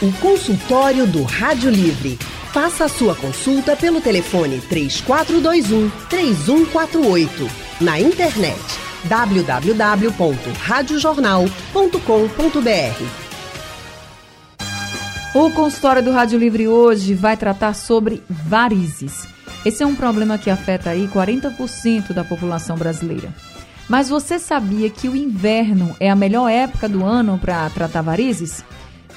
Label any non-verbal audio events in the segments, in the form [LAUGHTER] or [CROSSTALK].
O consultório do Rádio Livre. Faça a sua consulta pelo telefone 3421 3148. Na internet www.radiojornal.com.br. O consultório do Rádio Livre hoje vai tratar sobre varizes. Esse é um problema que afeta aí 40% da população brasileira. Mas você sabia que o inverno é a melhor época do ano para tratar varizes?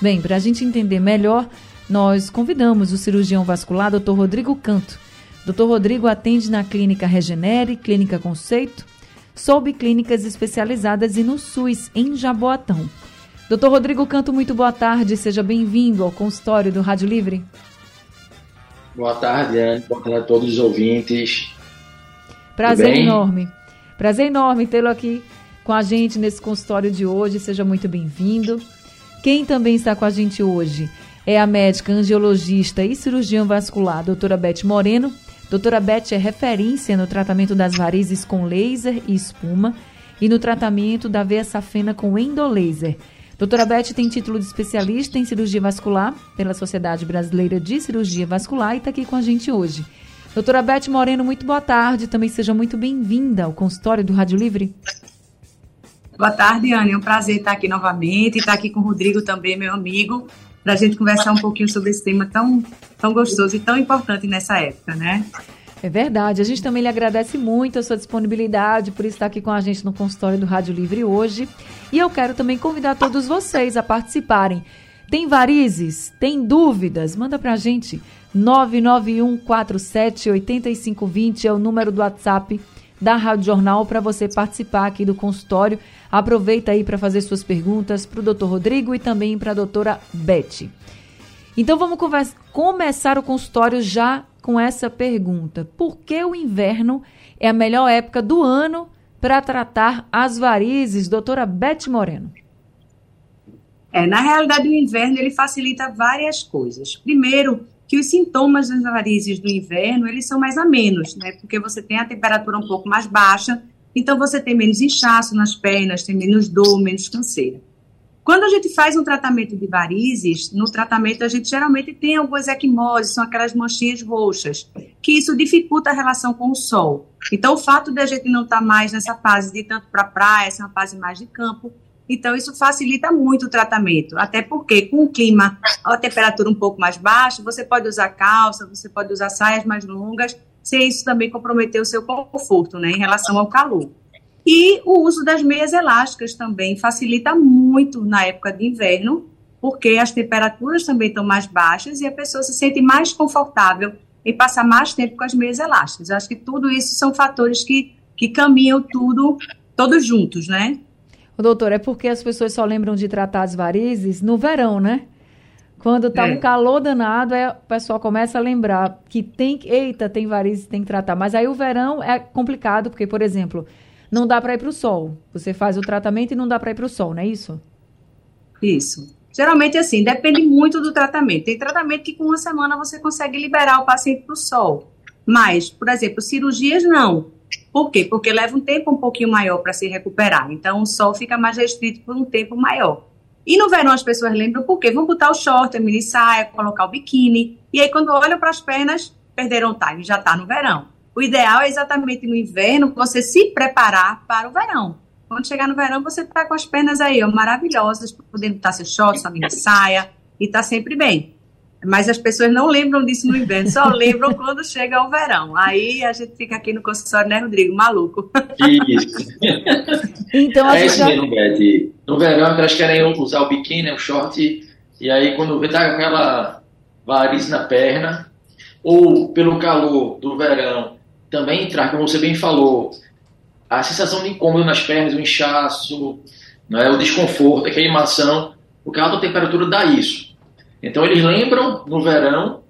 Bem, para a gente entender melhor, nós convidamos o cirurgião vascular, Dr. Rodrigo Canto. Dr. Rodrigo atende na Clínica Regenere, Clínica Conceito, sob clínicas especializadas e no SUS, em Jaboatão. Doutor Rodrigo Canto, muito boa tarde. Seja bem-vindo ao consultório do Rádio Livre. Boa tarde, Anne. Boa tarde a todos os ouvintes. Prazer enorme. Prazer enorme tê-lo aqui com a gente nesse consultório de hoje. Seja muito bem-vindo. Quem também está com a gente hoje é a médica angiologista e cirurgião vascular, doutora Beth Moreno. Doutora Beth é referência no tratamento das varizes com laser e espuma e no tratamento da veia safena com endolaser. Doutora Beth tem título de especialista em cirurgia vascular pela Sociedade Brasileira de Cirurgia Vascular e está aqui com a gente hoje. Doutora Beth Moreno, muito boa tarde. Também seja muito bem-vinda ao consultório do Rádio Livre. Boa tarde, Anne. É um prazer estar aqui novamente, estar aqui com o Rodrigo também, meu amigo, para a gente conversar um pouquinho sobre esse tema tão, tão gostoso e tão importante nessa época, né? É verdade. A gente também lhe agradece muito a sua disponibilidade por estar aqui com a gente no consultório do Rádio Livre hoje. E eu quero também convidar todos vocês a participarem. Tem varizes? Tem dúvidas? Manda pra gente. 991478520 é o número do WhatsApp da Rádio Jornal para você participar aqui do consultório. Aproveita aí para fazer suas perguntas para o doutor Rodrigo e também para a doutora Beth. Então vamos começar o consultório já com essa pergunta: por que o inverno é a melhor época do ano para tratar as varizes, doutora Beth Moreno? É, na realidade, o inverno ele facilita várias coisas. Primeiro, que os sintomas das varizes do inverno eles são mais amenos, né? Porque você tem a temperatura um pouco mais baixa, então você tem menos inchaço nas pernas, tem menos dor, menos canseira. Quando a gente faz um tratamento de varizes, no tratamento a gente geralmente tem algumas equimoses, são aquelas manchinhas roxas, que isso dificulta a relação com o sol. Então, o fato de a gente não estar tá mais nessa fase de tanto para praia, essa é uma fase mais de campo, então isso facilita muito o tratamento. Até porque com o clima, a temperatura um pouco mais baixa, você pode usar calça, você pode usar saias mais longas, sem isso também comprometer o seu conforto, né, em relação ao calor. E o uso das meias elásticas também facilita muito na época de inverno, porque as temperaturas também estão mais baixas e a pessoa se sente mais confortável em passar mais tempo com as meias elásticas. Eu acho que tudo isso são fatores que, que caminham tudo, todos juntos, né? Doutor, é porque as pessoas só lembram de tratar as varizes no verão, né? Quando tá é. um calor danado, é, o pessoal começa a lembrar que tem que, eita, tem varizes, tem que tratar. Mas aí o verão é complicado, porque, por exemplo, não dá para ir para o sol. Você faz o tratamento e não dá para ir para o sol, não é isso? Isso. Geralmente, assim, depende muito do tratamento. Tem tratamento que com uma semana você consegue liberar o paciente para o sol. Mas, por exemplo, cirurgias não. Por quê? Porque leva um tempo um pouquinho maior para se recuperar. Então, o sol fica mais restrito por um tempo maior. E no verão as pessoas lembram por quê? Vão botar o short, a mini saia, colocar o biquíni. E aí, quando olham para as pernas, perderam o time, já está no verão. O ideal é exatamente no inverno você se preparar para o verão. Quando chegar no verão, você está com as pernas aí, ó, maravilhosas, podendo estar seu short, sua mini saia, e está sempre bem. Mas as pessoas não lembram disso no inverno, só lembram quando chega o verão. Aí a gente fica aqui no consultório, né, Rodrigo? Maluco. Isso. então, é isso já... mesmo, Beth. No verão, elas querem usar o biquíni, o short, e aí quando vê tá com aquela variz na perna, ou pelo calor do verão, também entrar, como você bem falou, a sensação de incômodo nas pernas, o inchaço, é o desconforto, a queimação, porque a alta temperatura dá isso. Então eles lembram no verão,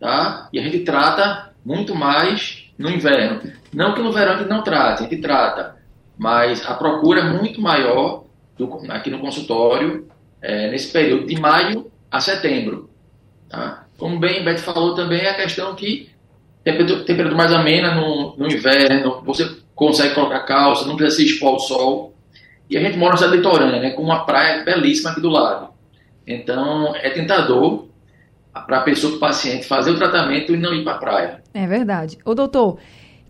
tá? E a gente trata muito mais no inverno. Não que no verão a gente não trate, a gente trata, mas a procura é muito maior do, aqui no consultório é, nesse período de maio a setembro. Tá? Como bem Beth falou também, é a questão que temperatura mais amena no, no inverno, você consegue colocar calça, não precisa se expor ao sol. E a gente mora na cidade litorânea, né, com uma praia belíssima aqui do lado. Então, é tentador para a pessoa, para o paciente, fazer o tratamento e não ir para a praia. É verdade. Ô, doutor,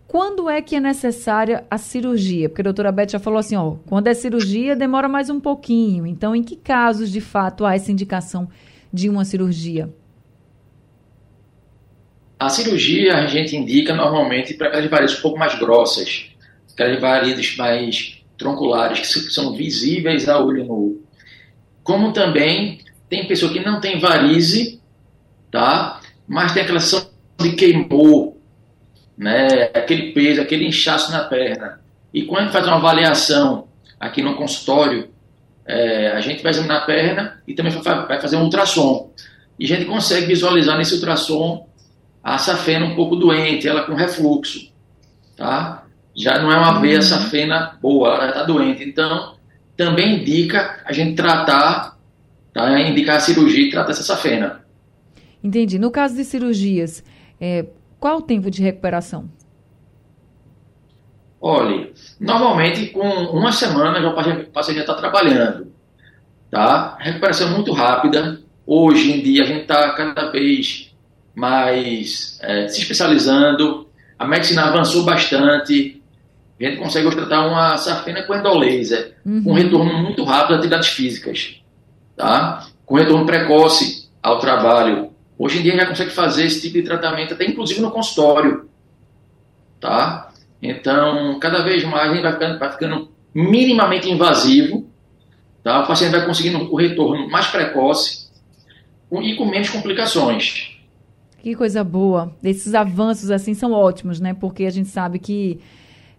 quando é que é necessária a cirurgia? Porque a doutora Beth já falou assim, ó, quando é cirurgia demora mais um pouquinho. Então, em que casos, de fato, há essa indicação de uma cirurgia? A cirurgia a gente indica normalmente para aquelas varizes um pouco mais grossas, aquelas varizes mais tronculares, que são visíveis a olho nu. Como também tem pessoa que não tem varize, tá? Mas tem aquela sensação de queimou, né? Aquele peso, aquele inchaço na perna. E quando a gente faz uma avaliação aqui no consultório, é, a gente vai examinar a perna e também vai fazer um ultrassom. E a gente consegue visualizar nesse ultrassom a safena um pouco doente, ela com refluxo, tá? Já não é uma veia uhum. safena boa, ela está doente. Então, também indica a gente tratar, tá? indicar a cirurgia e tratar essa safena. Entendi. No caso de cirurgias, é, qual o tempo de recuperação? Olha, normalmente com uma semana já o paciente já está trabalhando, tá? Recuperação muito rápida. Hoje em dia a gente está cada vez mais é, se especializando. A medicina avançou bastante. A gente consegue tratar uma safena com endolaser, uhum. com retorno muito rápido a atividades físicas, tá? Com retorno precoce ao trabalho. Hoje em dia já consegue fazer esse tipo de tratamento até inclusive no consultório, tá? Então, cada vez mais a gente vai ficando, vai ficando minimamente invasivo, tá? O paciente vai conseguindo o retorno mais precoce e com menos complicações. Que coisa boa. Esses avanços assim são ótimos, né? Porque a gente sabe que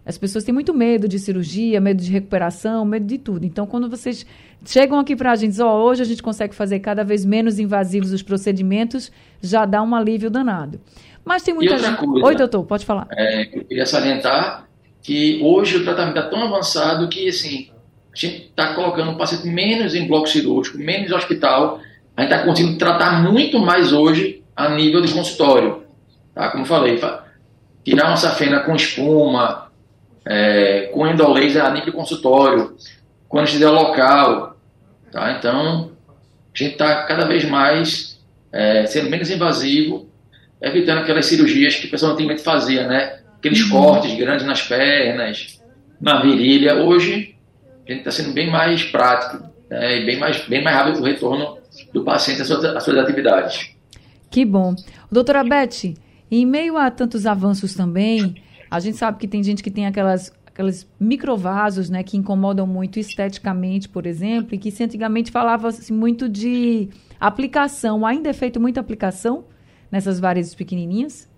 as pessoas têm muito medo de cirurgia, medo de recuperação, medo de tudo. Então, quando vocês chegam aqui para a gente, ó, hoje a gente consegue fazer cada vez menos invasivos os procedimentos, já dá um alívio danado. Mas tem muita gente. Coisa, Oi, doutor, pode falar. É, eu queria salientar que hoje o tratamento está tão avançado que, assim, a gente está colocando o paciente menos em bloco cirúrgico, menos em hospital. A gente está conseguindo tratar muito mais hoje a nível de consultório. Tá? Como falei, tirar uma safena com espuma, é, com endolaser a nível consultório, com anestesia local. Tá? Então, a gente está cada vez mais é, sendo menos invasivo, evitando aquelas cirurgias que o pessoal antigamente fazia, né? Aqueles uhum. cortes grandes nas pernas, na virilha. Hoje, a gente está sendo bem mais prático né? e bem mais, bem mais rápido o retorno do paciente às suas, às suas atividades. Que bom. Doutora Beth, em meio a tantos avanços também, a gente sabe que tem gente que tem aquelas aqueles microvasos, né, que incomodam muito esteticamente, por exemplo, e que se antigamente falava-se muito de aplicação. Ainda é feito muita aplicação nessas varizes pequenininhas?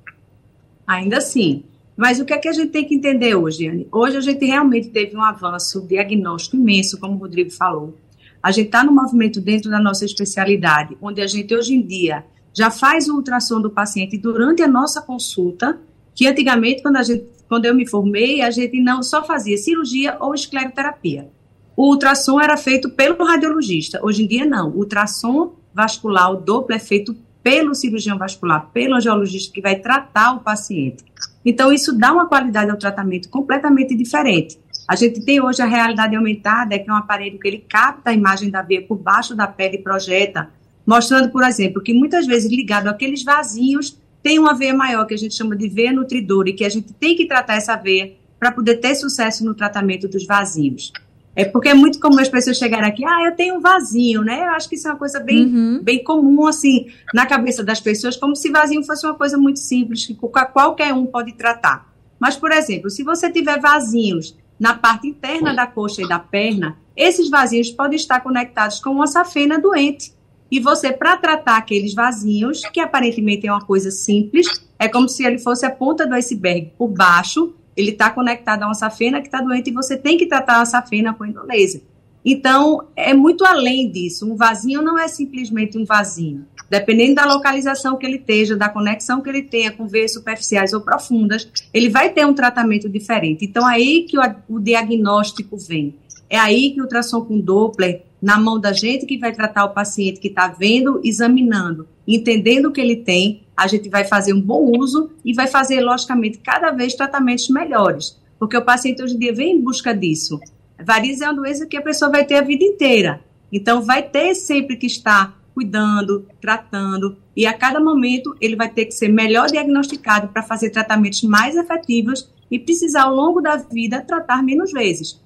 Ainda sim. Mas o que é que a gente tem que entender hoje, Anne? Hoje a gente realmente teve um avanço diagnóstico imenso, como o Rodrigo falou. A gente está no movimento dentro da nossa especialidade, onde a gente hoje em dia já faz o ultrassom do paciente durante a nossa consulta, que antigamente, quando, a gente, quando eu me formei, a gente não só fazia cirurgia ou escleroterapia. O ultrassom era feito pelo radiologista. Hoje em dia, não. O ultrassom vascular, o Doppler, é feito pelo cirurgião vascular, pelo angiologista que vai tratar o paciente. Então, isso dá uma qualidade ao tratamento completamente diferente. A gente tem hoje a realidade aumentada, é que é um aparelho que ele capta a imagem da veia por baixo da pele e projeta, mostrando, por exemplo, que muitas vezes ligado àqueles vasinhos tem uma veia maior, que a gente chama de veia nutridora, e que a gente tem que tratar essa veia para poder ter sucesso no tratamento dos vazios. É porque é muito comum as pessoas chegarem aqui, ah, eu tenho um vasinho, né? Eu acho que isso é uma coisa bem, uhum. bem comum, assim, na cabeça das pessoas, como se vasinho fosse uma coisa muito simples, que qualquer um pode tratar. Mas, por exemplo, se você tiver vasinhos na parte interna da coxa e da perna, esses vasinhos podem estar conectados com uma safena doente. E você, para tratar aqueles vasinhos, que aparentemente é uma coisa simples, é como se ele fosse a ponta do iceberg por baixo, ele está conectado a uma safena que está doente e você tem que tratar a safena com endolaser. Então, é muito além disso. Um vasinho não é simplesmente um vasinho. Dependendo da localização que ele esteja, da conexão que ele tenha com veias superficiais ou profundas, ele vai ter um tratamento diferente. Então, é aí que o, o diagnóstico vem. É aí que o ultrassom com Doppler na mão da gente que vai tratar o paciente que está vendo, examinando, entendendo o que ele tem, a gente vai fazer um bom uso e vai fazer, logicamente, cada vez tratamentos melhores. Porque o paciente hoje em dia vem em busca disso. Varizes é uma doença que a pessoa vai ter a vida inteira. Então, vai ter sempre que estar cuidando, tratando, e a cada momento ele vai ter que ser melhor diagnosticado para fazer tratamentos mais efetivos e precisar, ao longo da vida, tratar menos vezes.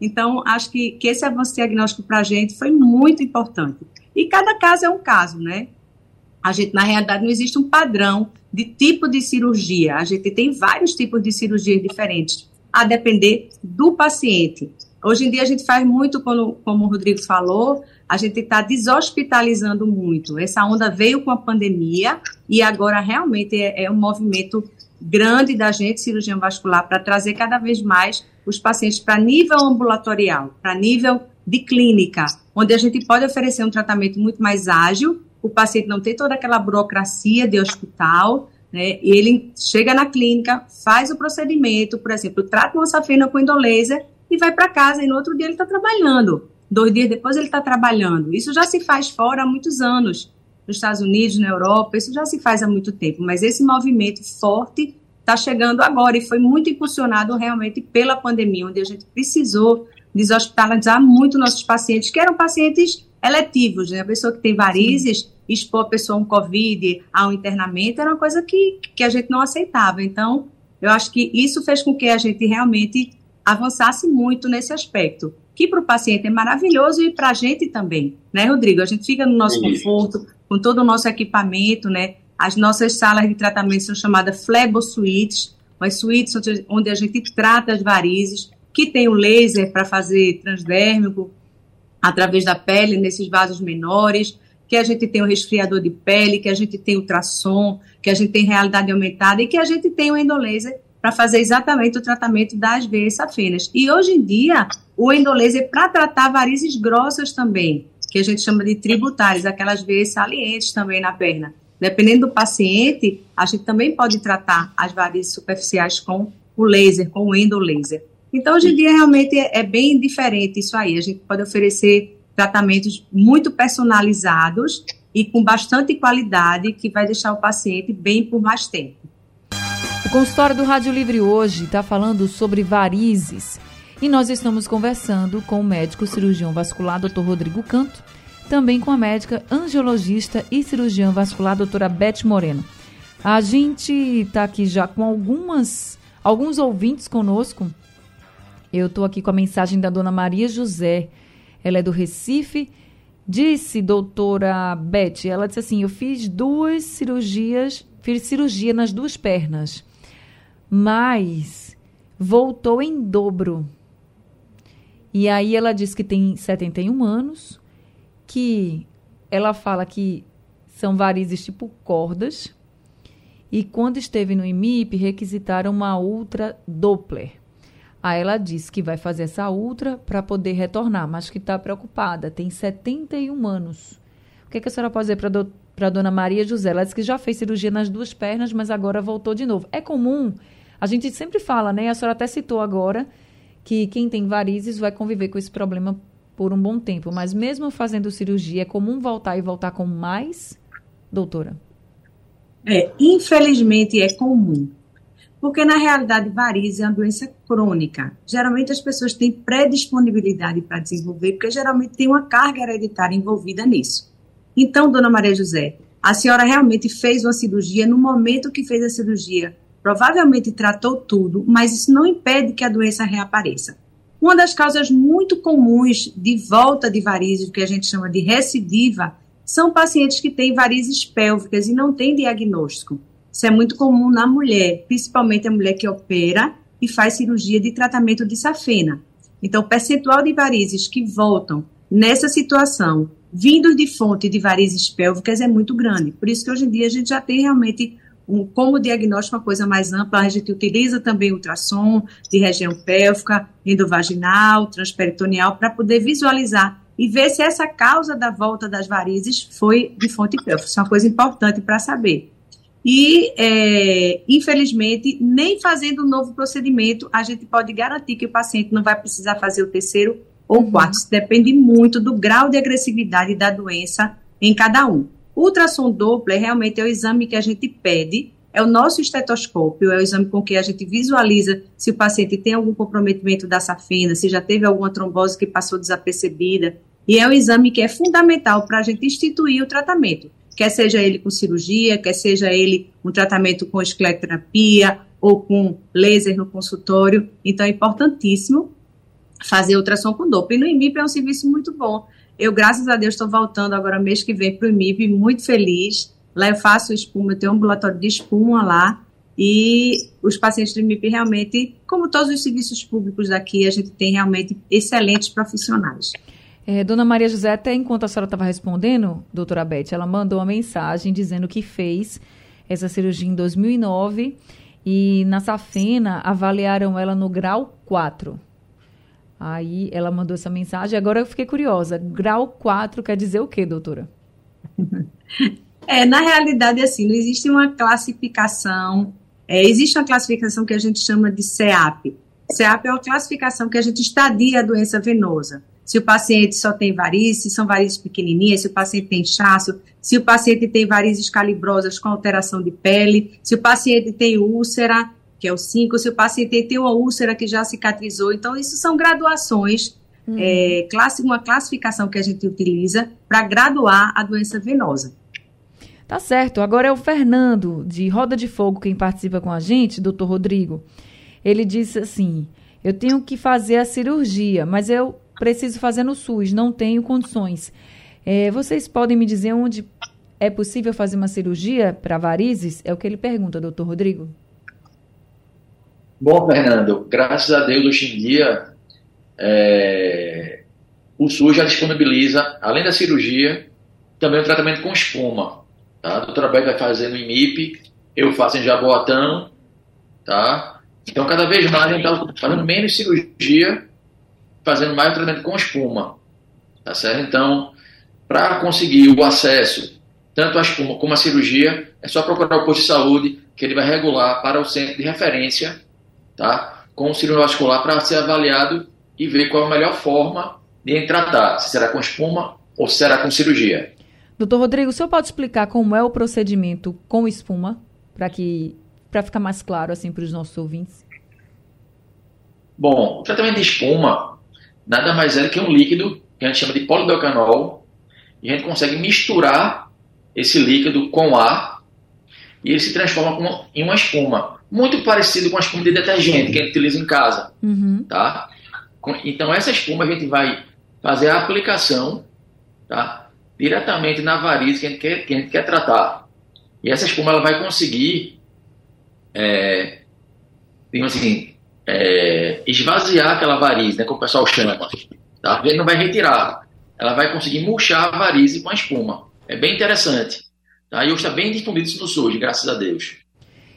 Então, acho que, que esse avanço diagnóstico para a gente foi muito importante. E cada caso é um caso, né? A gente, na realidade, não existe um padrão de tipo de cirurgia. A gente tem vários tipos de cirurgias diferentes, a depender do paciente. Hoje em dia a gente faz muito, como, como o Rodrigo falou, a gente está deshospitalizando muito. Essa onda veio com a pandemia e agora realmente é, é um movimento grande da gente, cirurgião vascular, para trazer cada vez mais os pacientes para nível ambulatorial, para nível de clínica, onde a gente pode oferecer um tratamento muito mais ágil, o paciente não tem toda aquela burocracia de hospital, né? Ele chega na clínica, faz o procedimento, por exemplo, trata uma safena com endolaser e vai para casa e no outro dia ele está trabalhando. Dois dias depois ele está trabalhando. Isso já se faz fora há muitos anos. Nos Estados Unidos, na Europa, isso já se faz há muito tempo. Mas esse movimento forte está chegando agora e foi muito impulsionado realmente pela pandemia, onde a gente precisou deshospitalizar muito nossos pacientes, que eram pacientes eletivos, né? A pessoa que tem varizes, expor a pessoa a um Covid, a um internamento, era uma coisa que, que a gente não aceitava. Então, eu acho que isso fez com que a gente realmente avançasse muito nesse aspecto, que para o paciente é maravilhoso e para a gente também, né, Rodrigo? A gente fica no nosso Sim. conforto, com todo o nosso equipamento, né? As nossas salas de tratamento são chamadas flebo suítes, as suítes onde a gente trata as varizes, que tem o laser para fazer transdérmico através da pele nesses vasos menores, que a gente tem o resfriador de pele, que a gente tem ultrassom, que a gente tem realidade aumentada e que a gente tem o endolaser para fazer exatamente o tratamento das veias safenas. E hoje em dia, o endolaser para tratar varizes grossas também, que a gente chama de tributárias, aquelas veias salientes também na perna. Dependendo do paciente, a gente também pode tratar as varizes superficiais com o laser, com o endolaser. Então, hoje em dia, realmente é, é bem diferente isso aí. A gente pode oferecer tratamentos muito personalizados e com bastante qualidade que vai deixar o paciente bem por mais tempo. O consultório do Rádio Livre hoje está falando sobre varizes e nós estamos conversando com o médico cirurgião vascular, Dr. Rodrigo Canto, também com a médica angiologista e cirurgiã vascular, doutora Beth Moreno. A gente está aqui já com algumas, alguns ouvintes conosco. Eu estou aqui com a mensagem da dona Maria José. Ela é do Recife. Disse, doutora Beth, ela disse assim: Eu fiz duas cirurgias, fiz cirurgia nas duas pernas mas voltou em dobro. E aí ela diz que tem 71 anos, que ela fala que são varizes tipo cordas, e quando esteve no IMIP, requisitaram uma ultra Doppler. Aí ela disse que vai fazer essa ultra para poder retornar, mas que está preocupada, tem 71 anos. O que, é que a senhora pode dizer para do, a dona Maria José? Ela disse que já fez cirurgia nas duas pernas, mas agora voltou de novo. É comum a gente sempre fala, né? A senhora até citou agora que quem tem varizes vai conviver com esse problema por um bom tempo, mas mesmo fazendo cirurgia, é comum voltar e voltar com mais, doutora? É, infelizmente é comum. Porque, na realidade, varizes é uma doença crônica. Geralmente as pessoas têm predisponibilidade para desenvolver, porque geralmente tem uma carga hereditária envolvida nisso. Então, dona Maria José, a senhora realmente fez uma cirurgia, no momento que fez a cirurgia, provavelmente tratou tudo, mas isso não impede que a doença reapareça. Uma das causas muito comuns de volta de varizes, que a gente chama de recidiva, são pacientes que têm varizes pélvicas e não têm diagnóstico. Isso é muito comum na mulher, principalmente a mulher que opera e faz cirurgia de tratamento de safena. Então, o percentual de varizes que voltam nessa situação, vindos de fonte de varizes pélvicas, é muito grande. Por isso que hoje em dia a gente já tem realmente um, como diagnóstico uma coisa mais ampla, a gente utiliza também ultrassom de região pélvica, endovaginal, transperitoneal, para poder visualizar e ver se essa causa da volta das varizes foi de fonte pélvica. Isso é uma coisa importante para saber. E, é, infelizmente, nem fazendo um novo procedimento, a gente pode garantir que o paciente não vai precisar fazer o terceiro ou uhum. quarto. Isso depende muito do grau de agressividade da doença em cada um. O ultrassom Doppler realmente é o exame que a gente pede, é o nosso estetoscópio, é o exame com que a gente visualiza se o paciente tem algum comprometimento da safena, se já teve alguma trombose que passou desapercebida. E é um exame que é fundamental para a gente instituir o tratamento, quer seja ele com cirurgia, quer seja ele um tratamento com escleroterapia ou com laser no consultório. Então é importantíssimo fazer ultrassom com Doppler. E no IMIP é um serviço muito bom. Eu, graças a Deus, estou voltando agora mês que vem para o IMIP, muito feliz. Lá eu faço espuma, eu tenho um ambulatório de espuma lá. E os pacientes do IMIP realmente, como todos os serviços públicos daqui, a gente tem realmente excelentes profissionais. É, Dona Maria José, até enquanto a senhora estava respondendo, doutora Beth, ela mandou uma mensagem dizendo que fez essa cirurgia em 2009 e na Safena avaliaram ela no grau 4. Aí ela mandou essa mensagem. Agora eu fiquei curiosa. Grau 4 quer dizer o quê, doutora? [LAUGHS] É, na realidade, assim, não existe uma classificação. É, existe uma classificação que a gente chama de CEAP. CEAP é uma classificação que a gente estadia a doença venosa. Se o paciente só tem varizes, se são varizes pequenininhas, se o paciente tem inchaço, se o paciente tem varizes calibrosas com alteração de pele, se o paciente tem úlcera, que é o 5, se o paciente tem uma úlcera que já cicatrizou. Então, isso são graduações, uhum. é, uma classificação que a gente utiliza para graduar a doença venosa. Tá certo. Agora é o Fernando, de Roda de Fogo, quem participa com a gente, doutor Rodrigo. Ele disse assim: Eu tenho que fazer a cirurgia, mas eu preciso fazer no SUS, não tenho condições. É, vocês podem me dizer onde é possível fazer uma cirurgia para varizes? É o que ele pergunta, doutor Rodrigo. Bom, Fernando, graças a Deus, hoje em dia, é, o SUS já disponibiliza, além da cirurgia, também o tratamento com espuma. Tá? A doutora Beck vai fazer no IMIP, eu faço em Jaboatão, tá? Então, cada vez mais a gente está fazendo menos cirurgia, fazendo mais tratamento com espuma, tá certo? Então, para conseguir o acesso, tanto à espuma como à cirurgia, é só procurar o posto de saúde, que ele vai regular para o centro de referência tá? com o cirurgião vascular para ser avaliado e ver qual é a melhor forma de tratar, se será com espuma ou se será com cirurgia. Doutor Rodrigo, o senhor pode explicar como é o procedimento com espuma, para que para ficar mais claro assim para os nossos ouvintes? Bom, o tratamento de espuma nada mais é do que um líquido que a gente chama de polidocanol e a gente consegue misturar esse líquido com ar e ele se transforma em uma espuma muito parecido com a espuma de detergente que a gente utiliza em casa, uhum. tá? Então essa espuma a gente vai fazer a aplicação, tá? Diretamente na variz que a gente quer, que a gente quer tratar. E essa espuma ela vai conseguir, é, digamos assim, é, esvaziar aquela variz, né? Como o pessoal chama, tá? Ele não vai retirar, ela vai conseguir murchar a variz com a espuma. É bem interessante. Tá? E hoje está bem difundido isso no SUS, graças a Deus.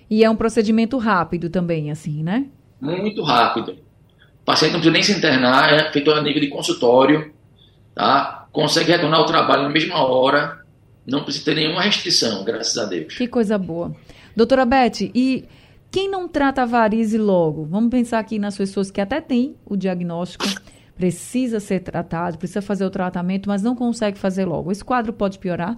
E é um procedimento rápido também, assim, né? Muito rápido. O paciente não precisa nem se internar, é feito a nível de consultório, tá? Consegue retornar ao trabalho na mesma hora, não precisa ter nenhuma restrição, graças a Deus. Que coisa boa. Doutora Beth, e quem não trata a varize logo? Vamos pensar aqui nas pessoas que até têm o diagnóstico, precisa ser tratado, precisa fazer o tratamento, mas não consegue fazer logo. Esse quadro pode piorar?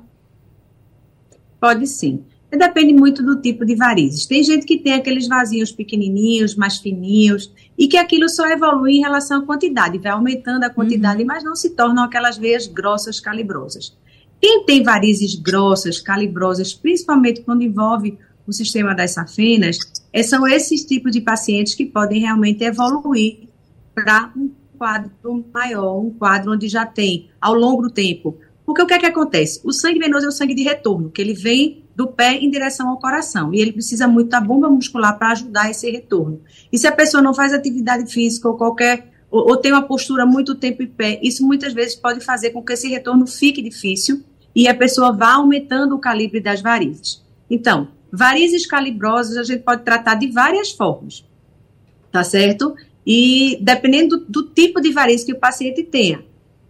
Pode sim. Depende muito do tipo de varizes. Tem gente que tem aqueles vasinhos pequenininhos, mais fininhos, e que aquilo só evolui em relação à quantidade, vai aumentando a quantidade, uhum. mas não se tornam aquelas veias grossas, calibrosas. Quem tem varizes grossas, calibrosas, principalmente quando envolve o sistema das safenas, é, são esses tipos de pacientes que podem realmente evoluir para um quadro maior, um quadro onde já tem, ao longo do tempo. Porque o que é que acontece? O sangue venoso é o sangue de retorno, que ele vem do pé em direção ao coração. E ele precisa muito da bomba muscular para ajudar esse retorno. E se a pessoa não faz atividade física ou qualquer ou, ou, tem uma postura muito tempo em pé, isso muitas vezes pode fazer com que esse retorno fique difícil e a pessoa vá aumentando o calibre das varizes. Então, varizes calibrosas a gente pode tratar de várias formas, tá certo? E dependendo do, do tipo de variz que o paciente tenha.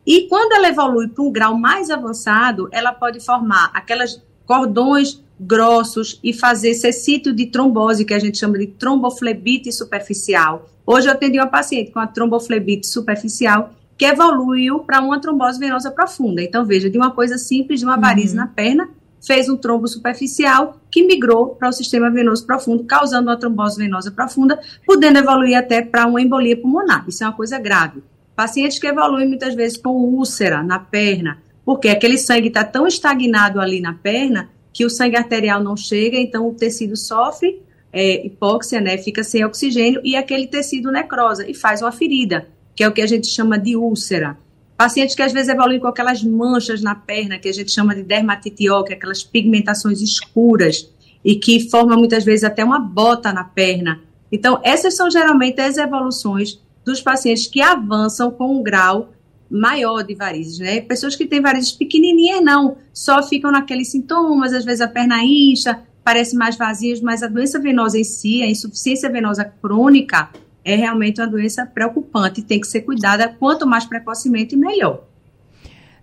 E quando ela evolui para um grau mais avançado, ela pode formar aquelas cordões grossos e fazer cecito de trombose, que a gente chama de tromboflebite superficial. Hoje eu atendi uma paciente com a tromboflebite superficial que evoluiu para uma trombose venosa profunda. Então, veja, de uma coisa simples, de uma varize uhum. na perna, fez um trombo superficial que migrou para o sistema venoso profundo, causando uma trombose venosa profunda, podendo evoluir até para uma embolia pulmonar. Isso é uma coisa grave. Pacientes que evoluem muitas vezes com úlcera na perna, porque aquele sangue está tão estagnado ali na perna que o sangue arterial não chega, então o tecido sofre é, hipóxia, né, fica sem oxigênio e aquele tecido necrosa e faz uma ferida, que é o que a gente chama de úlcera. Pacientes que às vezes evoluem com aquelas manchas na perna, que a gente chama de dermatite óssea, aquelas pigmentações escuras e que formam muitas vezes até uma bota na perna. Então, essas são geralmente as evoluções dos pacientes que avançam com um grau maior de varizes, né? Pessoas que têm varizes pequenininhas não, só ficam naqueles sintomas, às vezes a perna incha, parece mais vazias, mas a doença venosa em si, a insuficiência venosa crônica, é realmente uma doença preocupante, tem que ser cuidada. Quanto mais precocemente melhor.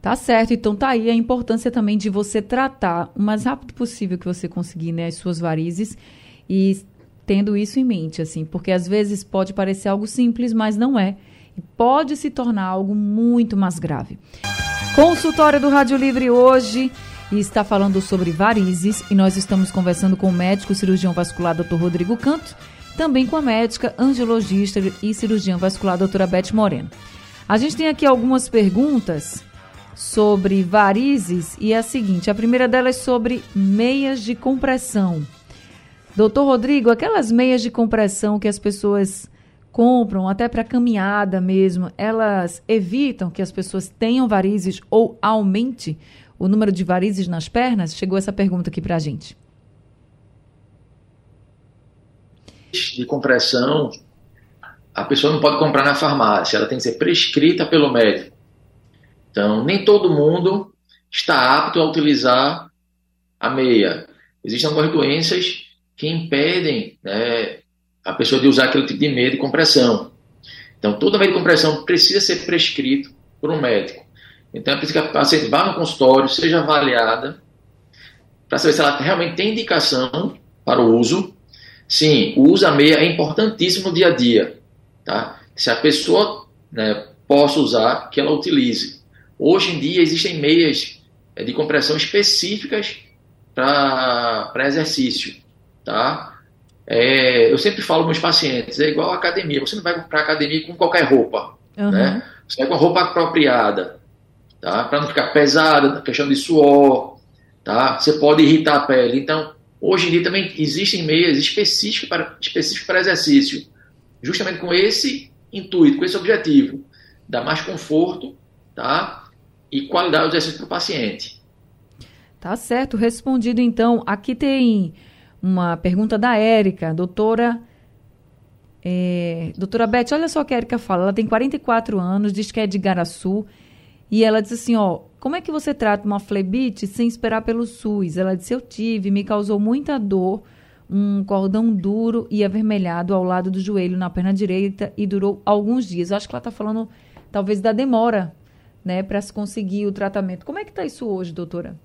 Tá certo, então tá aí a importância também de você tratar o mais rápido possível que você conseguir, né, as suas varizes e tendo isso em mente, assim, porque às vezes pode parecer algo simples, mas não é e pode se tornar algo muito mais grave. Consultório do Rádio Livre hoje está falando sobre varizes e nós estamos conversando com o médico cirurgião vascular Dr. Rodrigo Canto, também com a médica angiologista e cirurgião vascular doutora Beth Moreno. A gente tem aqui algumas perguntas sobre varizes e é a seguinte, a primeira delas é sobre meias de compressão. Doutor Rodrigo, aquelas meias de compressão que as pessoas compram até para caminhada mesmo, elas evitam que as pessoas tenham varizes ou aumente o número de varizes nas pernas? Chegou essa pergunta aqui para a gente. De compressão, a pessoa não pode comprar na farmácia, ela tem que ser prescrita pelo médico. Então, nem todo mundo está apto a utilizar a meia. Existem algumas doenças que impedem né, a pessoa de usar aquele tipo de meia de compressão. Então, toda meia de compressão precisa ser prescrito por um médico. Então, é preciso que a paciente vá no consultório, seja avaliada, para saber se ela realmente tem indicação para o uso. Sim, o uso da meia é importantíssimo no dia a dia. Tá? Se a pessoa né, possa usar, que ela utilize. Hoje em dia existem meias é, de compressão específicas para exercício. Tá? É, eu sempre falo meus pacientes, é igual a academia, você não vai para a academia com qualquer roupa, uhum. né? Você vai com a roupa apropriada, tá? Para não ficar pesada, questão de suor, tá? Você pode irritar a pele. Então, hoje em dia também existem meias específicas para, específicas para exercício, justamente com esse intuito, com esse objetivo, dar mais conforto, tá? E qualidade do exercício para o paciente. Tá certo, respondido então. Aqui tem uma pergunta da Érica, doutora. É, doutora Beth, olha só o que a Érica fala. Ela tem 44 anos, diz que é de Garaçu. E ela diz assim: ó, como é que você trata uma flebite sem esperar pelo SUS? Ela disse: eu tive, me causou muita dor, um cordão duro e avermelhado ao lado do joelho na perna direita e durou alguns dias. Eu acho que ela está falando, talvez, da demora, né, para se conseguir o tratamento. Como é que está isso hoje, doutora?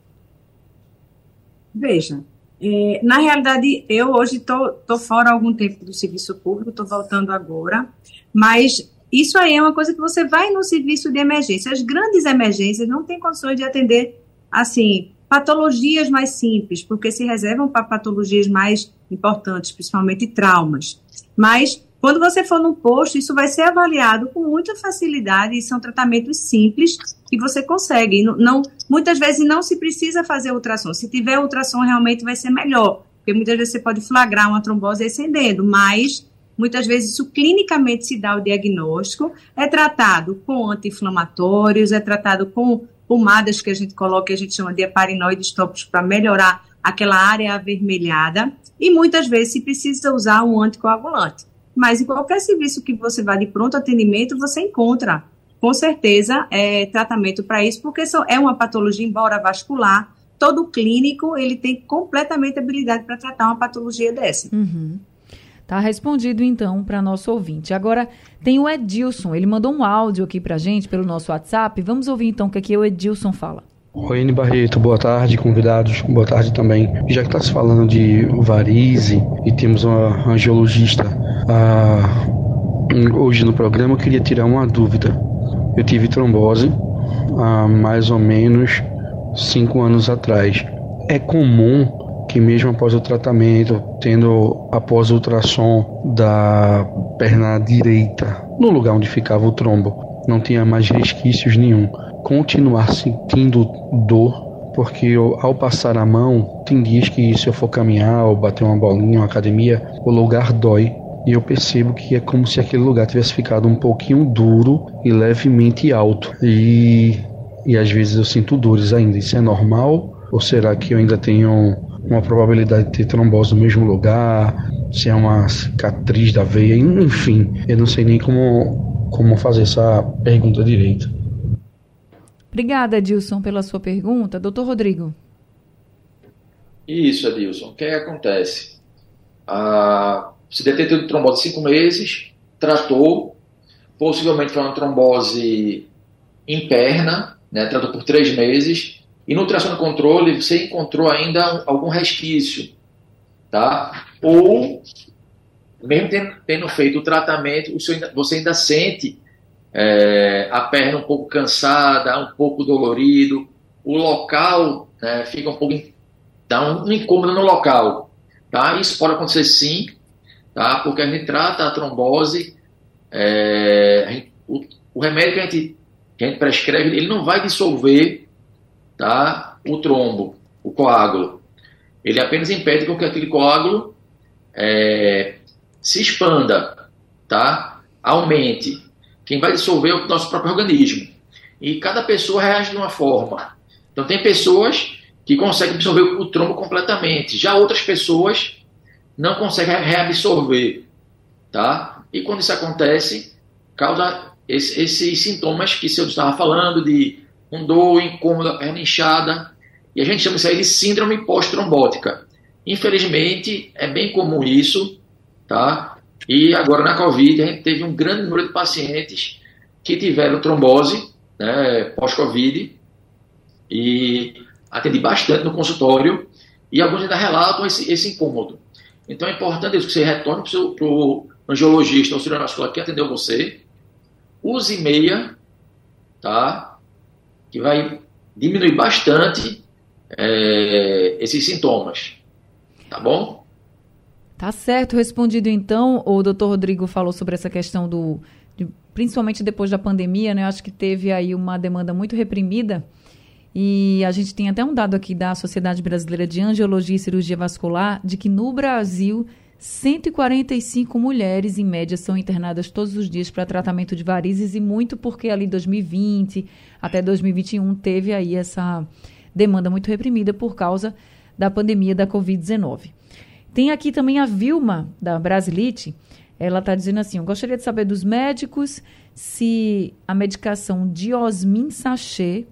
Veja, é, na realidade, eu hoje estou fora há algum tempo do serviço público, estou voltando agora, mas isso aí é uma coisa que você vai no serviço de emergência. As grandes emergências não têm condições de atender, assim, patologias mais simples, porque se reservam para patologias mais importantes, principalmente traumas. Mas quando você for no posto, isso vai ser avaliado com muita facilidade e são tratamentos simples que você consegue. Não, não, muitas vezes não se precisa fazer ultrassom. Se tiver ultrassom, realmente vai ser melhor, porque muitas vezes você pode flagrar uma trombose ascendendo, mas muitas vezes isso clinicamente se dá o diagnóstico, é tratado com anti-inflamatórios, é tratado com pomadas que a gente coloca, a gente chama de heparinoides tópicos para melhorar aquela área avermelhada, e muitas vezes se precisa usar um anticoagulante mas em qualquer serviço que você vá de pronto atendimento, você encontra, com certeza, é, tratamento para isso, porque é uma patologia, embora vascular, todo clínico, ele tem completamente habilidade para tratar uma patologia dessa. Uhum. Tá respondido então para nosso ouvinte. Agora tem o Edilson, ele mandou um áudio aqui para gente pelo nosso WhatsApp. Vamos ouvir então o que aqui o Edilson fala. Roine Barreto, boa tarde, convidados, boa tarde também. Já que está se falando de varize e temos uma angiologista ah, hoje no programa, eu queria tirar uma dúvida. Eu tive trombose há mais ou menos cinco anos atrás. É comum que mesmo após o tratamento, tendo após o ultrassom da perna direita, no lugar onde ficava o trombo, não tenha mais resquícios nenhum. Continuar sentindo dor porque eu, ao passar a mão, tem dias que se eu for caminhar ou bater uma bolinha, uma academia, o lugar dói e eu percebo que é como se aquele lugar tivesse ficado um pouquinho duro e levemente alto. E, e às vezes eu sinto dores ainda. Isso é normal? Ou será que eu ainda tenho uma probabilidade de ter trombose no mesmo lugar? Se é uma cicatriz da veia? Enfim, eu não sei nem como, como fazer essa pergunta direito. Obrigada, Edilson, pela sua pergunta. Doutor Rodrigo. Isso, Edilson. O que, é acontece? Ah, se detectou de trombose cinco meses, tratou, possivelmente foi uma trombose interna, né, tratou por três meses, e no ultrassom controle você encontrou ainda algum resquício, tá? Ou, mesmo tendo feito o tratamento, você ainda sente é, a perna um pouco cansada, um pouco dolorido, o local né, fica um pouco dá um, incômodo no local, tá? Isso pode acontecer sim, tá? Porque a gente trata a trombose, é, a gente, o, o, remédio que a, gente, que a gente prescreve, ele não vai dissolver, tá? O trombo, o coágulo. Ele apenas impede que aquele coágulo é, se expanda, tá? Aumente. Quem vai dissolver é o nosso próprio organismo. E cada pessoa reage de uma forma. Então, tem pessoas que conseguem absorver o trombo completamente, já outras pessoas não conseguem reabsorver. Tá? E quando isso acontece, causa esse, esses sintomas que eu estava falando, de um dor, incômodo, perna inchada, e a gente chama isso aí de síndrome pós-trombótica. Infelizmente, é bem comum isso, tá? E agora na Covid a gente teve um grande número de pacientes que tiveram trombose né, pós-Covid e atendi bastante no consultório e alguns ainda relatam esse, esse incômodo. Então é importante isso, que você retorne para o angiologista ou cirurgião vascular que atendeu você, use meia, tá? Que vai diminuir bastante é, esses sintomas, tá bom? Tá certo, respondido então. O doutor Rodrigo falou sobre essa questão do. De, principalmente depois da pandemia, né? Eu acho que teve aí uma demanda muito reprimida. E a gente tem até um dado aqui da Sociedade Brasileira de Angiologia e Cirurgia Vascular de que no Brasil 145 mulheres, em média, são internadas todos os dias para tratamento de varizes e muito porque ali 2020 até 2021 teve aí essa demanda muito reprimida por causa da pandemia da Covid-19. Tem aqui também a Vilma, da Brasilite. Ela está dizendo assim: eu gostaria de saber dos médicos se a medicação Diosmin Sachê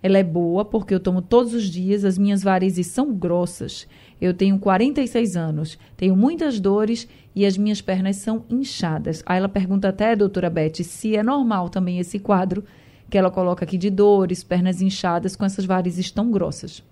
ela é boa, porque eu tomo todos os dias, as minhas varizes são grossas. Eu tenho 46 anos, tenho muitas dores e as minhas pernas são inchadas. Aí ela pergunta até, doutora Beth, se é normal também esse quadro que ela coloca aqui de dores, pernas inchadas com essas varizes tão grossas.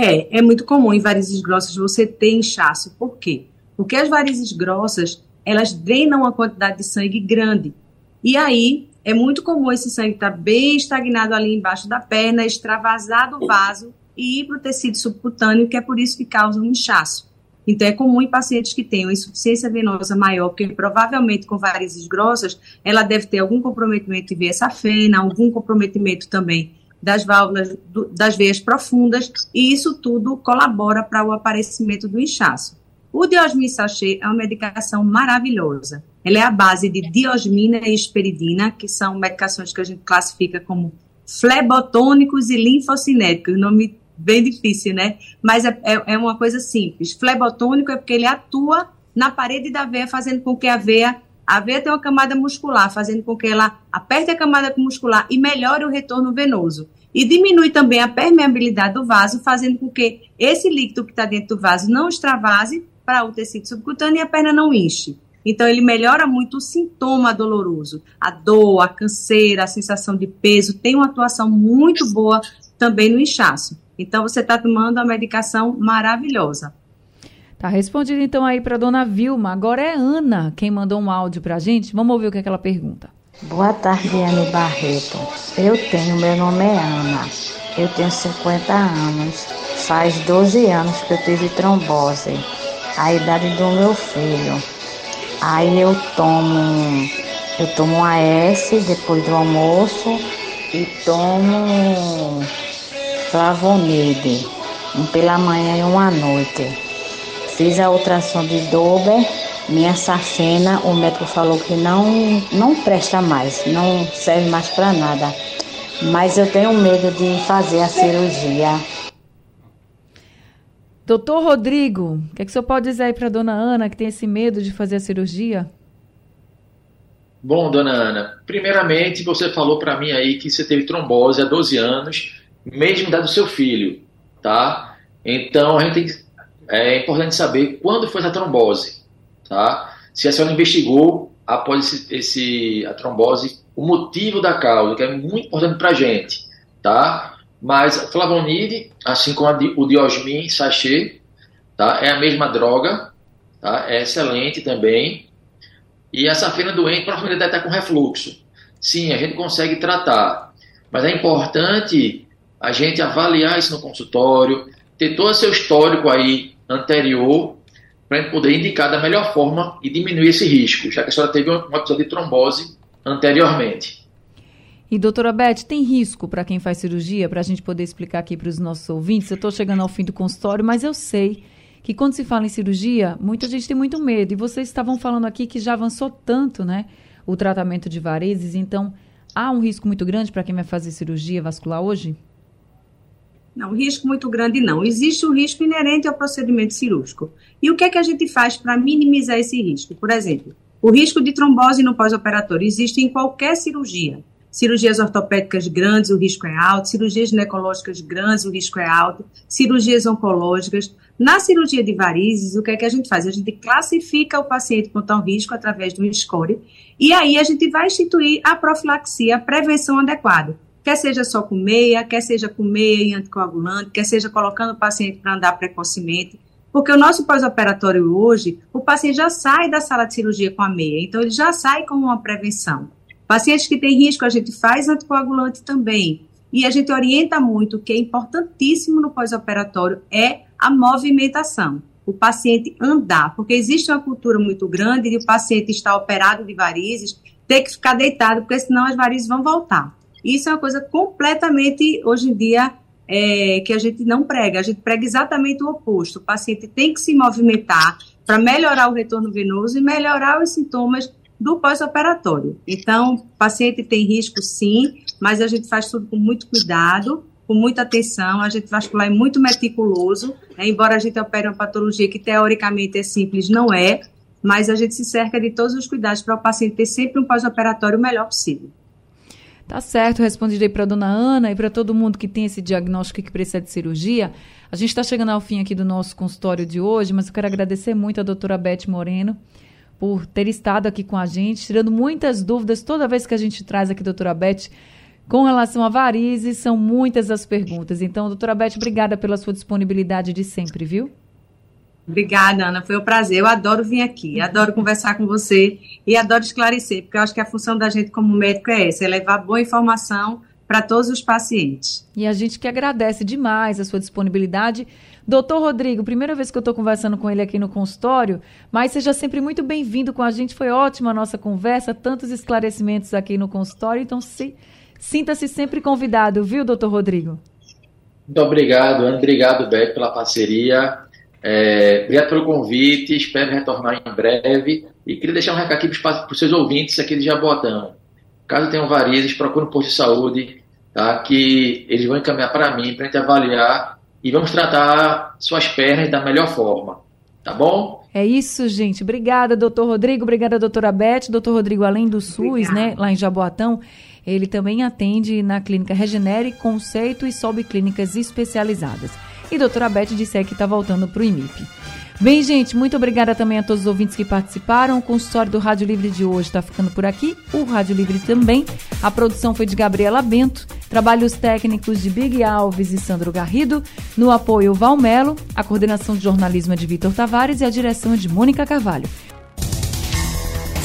É, é muito comum em varizes grossas você ter inchaço. Por quê? Porque as varizes grossas, elas drenam uma quantidade de sangue grande. E aí, é muito comum esse sangue estar tá bem estagnado ali embaixo da perna, extravasar do vaso e ir para o tecido subcutâneo, que é por isso que causa um inchaço. Então, é comum em pacientes que tenham insuficiência venosa maior, porque provavelmente com varizes grossas, ela deve ter algum comprometimento de veia safena, algum comprometimento também das válvulas do, das veias profundas, e isso tudo colabora para o aparecimento do inchaço. O diosmin sachê é uma medicação maravilhosa. Ela é a base de diosmina e esperidina, que são medicações que a gente classifica como flebotônicos e linfocinéticos. Nome bem difícil, né? Mas é, é, é uma coisa simples. Flebotônico é porque ele atua na parede da veia, fazendo com que a veia a veia tem uma camada muscular, fazendo com que ela aperte a camada muscular e melhore o retorno venoso. E diminui também a permeabilidade do vaso, fazendo com que esse líquido que está dentro do vaso não extravase para o tecido subcutâneo e a perna não enche. Então, ele melhora muito o sintoma doloroso, a dor, a canseira, a sensação de peso, tem uma atuação muito boa também no inchaço. Então, você está tomando uma medicação maravilhosa. Tá respondido então aí para dona Vilma. Agora é Ana quem mandou um áudio para a gente. Vamos ouvir o que, é que ela pergunta. Boa tarde, Anne Barreto. Eu tenho, meu nome é Ana. Eu tenho 50 anos. Faz 12 anos que eu tive trombose. A idade do meu filho. Aí eu tomo Eu tomo AS depois do almoço e tomo Flavonide, um pela manhã e um à noite. Fiz a ultrassom de Dober, minha safena, o médico falou que não, não presta mais, não serve mais para nada. Mas eu tenho medo de fazer a cirurgia. Doutor Rodrigo, o que, é que o senhor pode dizer aí para dona Ana que tem esse medo de fazer a cirurgia? Bom, dona Ana, primeiramente você falou para mim aí que você teve trombose há 12 anos, mesmo da do seu filho, tá? Então a gente tem, é importante saber quando foi essa trombose, tá? Se a senhora investigou após esse, esse a trombose, o motivo da causa, que é muito importante para a gente, tá? Mas a flavonide, assim como di, o diosmin sachê, tá? É a mesma droga, tá? É excelente também. E a safena doente provavelmente deve estar com refluxo. Sim, a gente consegue tratar, mas é importante a gente avaliar isso no consultório, ter todo o seu histórico aí anterior para a gente poder indicar da melhor forma e diminuir esse risco, já que a senhora teve um episódio de trombose anteriormente. E doutora Beth, tem risco para quem faz cirurgia, para a gente poder explicar aqui para os nossos ouvintes? Eu estou chegando ao fim do consultório, mas eu sei que quando se fala em cirurgia, muita gente tem muito medo. E vocês estavam falando aqui que já avançou tanto, né? O tratamento de varizes. Então, há um risco muito grande para quem vai fazer cirurgia vascular hoje? Não, risco muito grande não. Existe o risco inerente ao procedimento cirúrgico. E o que é que a gente faz para minimizar esse risco? Por exemplo, o risco de trombose no pós-operatório existe em qualquer cirurgia. Cirurgias ortopédicas grandes, o risco é alto. Cirurgias ginecológicas grandes, o risco é alto. Cirurgias oncológicas. Na cirurgia de varizes, o que é que a gente faz? A gente classifica o paciente com tal risco através um score. E aí a gente vai instituir a profilaxia, a prevenção adequada. Quer seja só com meia, quer seja com meia e anticoagulante, quer seja colocando o paciente para andar precocemente. Porque o nosso pós-operatório hoje, o paciente já sai da sala de cirurgia com a meia, então ele já sai com uma prevenção. Pacientes que têm risco, a gente faz anticoagulante também. E a gente orienta muito, que é importantíssimo no pós-operatório é a movimentação. O paciente andar, porque existe uma cultura muito grande de o paciente estar operado de varizes, ter que ficar deitado, porque senão as varizes vão voltar. Isso é uma coisa completamente, hoje em dia, é, que a gente não prega. A gente prega exatamente o oposto. O paciente tem que se movimentar para melhorar o retorno venoso e melhorar os sintomas do pós-operatório. Então, o paciente tem risco sim, mas a gente faz tudo com muito cuidado, com muita atenção, a gente vascular é muito meticuloso, né? embora a gente opere uma patologia que teoricamente é simples, não é, mas a gente se cerca de todos os cuidados para o paciente ter sempre um pós-operatório o melhor possível. Tá certo, respondi para a dona Ana e para todo mundo que tem esse diagnóstico que precisa de cirurgia. A gente está chegando ao fim aqui do nosso consultório de hoje, mas eu quero agradecer muito a doutora Beth Moreno, por ter estado aqui com a gente, tirando muitas dúvidas toda vez que a gente traz aqui, doutora Beth, com relação a varizes, são muitas as perguntas. Então, doutora Beth, obrigada pela sua disponibilidade de sempre, viu? Obrigada, Ana. Foi um prazer. Eu adoro vir aqui, adoro conversar com você e adoro esclarecer, porque eu acho que a função da gente como médico é essa, é levar boa informação para todos os pacientes. E a gente que agradece demais a sua disponibilidade. Doutor Rodrigo, primeira vez que eu estou conversando com ele aqui no consultório, mas seja sempre muito bem-vindo com a gente. Foi ótima a nossa conversa, tantos esclarecimentos aqui no consultório. Então, se, sinta-se sempre convidado, viu, doutor Rodrigo? Muito obrigado, Ana. Obrigado, Beto, pela parceria. É, obrigado pelo convite. Espero retornar em breve. E queria deixar um recado aqui para os seus ouvintes aqui de Jabotão. Caso tenham varizes, procure um posto de saúde, tá? que eles vão encaminhar para mim, para a gente avaliar e vamos tratar suas pernas da melhor forma. Tá bom? É isso, gente. Obrigada, doutor Rodrigo. Obrigada, doutora Beth. Doutor Rodrigo, além do SUS, Obrigada. né, lá em Jaboatão, ele também atende na clínica Regenere, Conceito e sob clínicas especializadas. E doutora Beth disse que está voltando para o IMIP. Bem, gente, muito obrigada também a todos os ouvintes que participaram. O consultório do Rádio Livre de hoje está ficando por aqui. O Rádio Livre também. A produção foi de Gabriela Bento. Trabalhos técnicos de Big Alves e Sandro Garrido. No apoio, Valmelo. A coordenação de jornalismo é de Vitor Tavares e a direção é de Mônica Carvalho.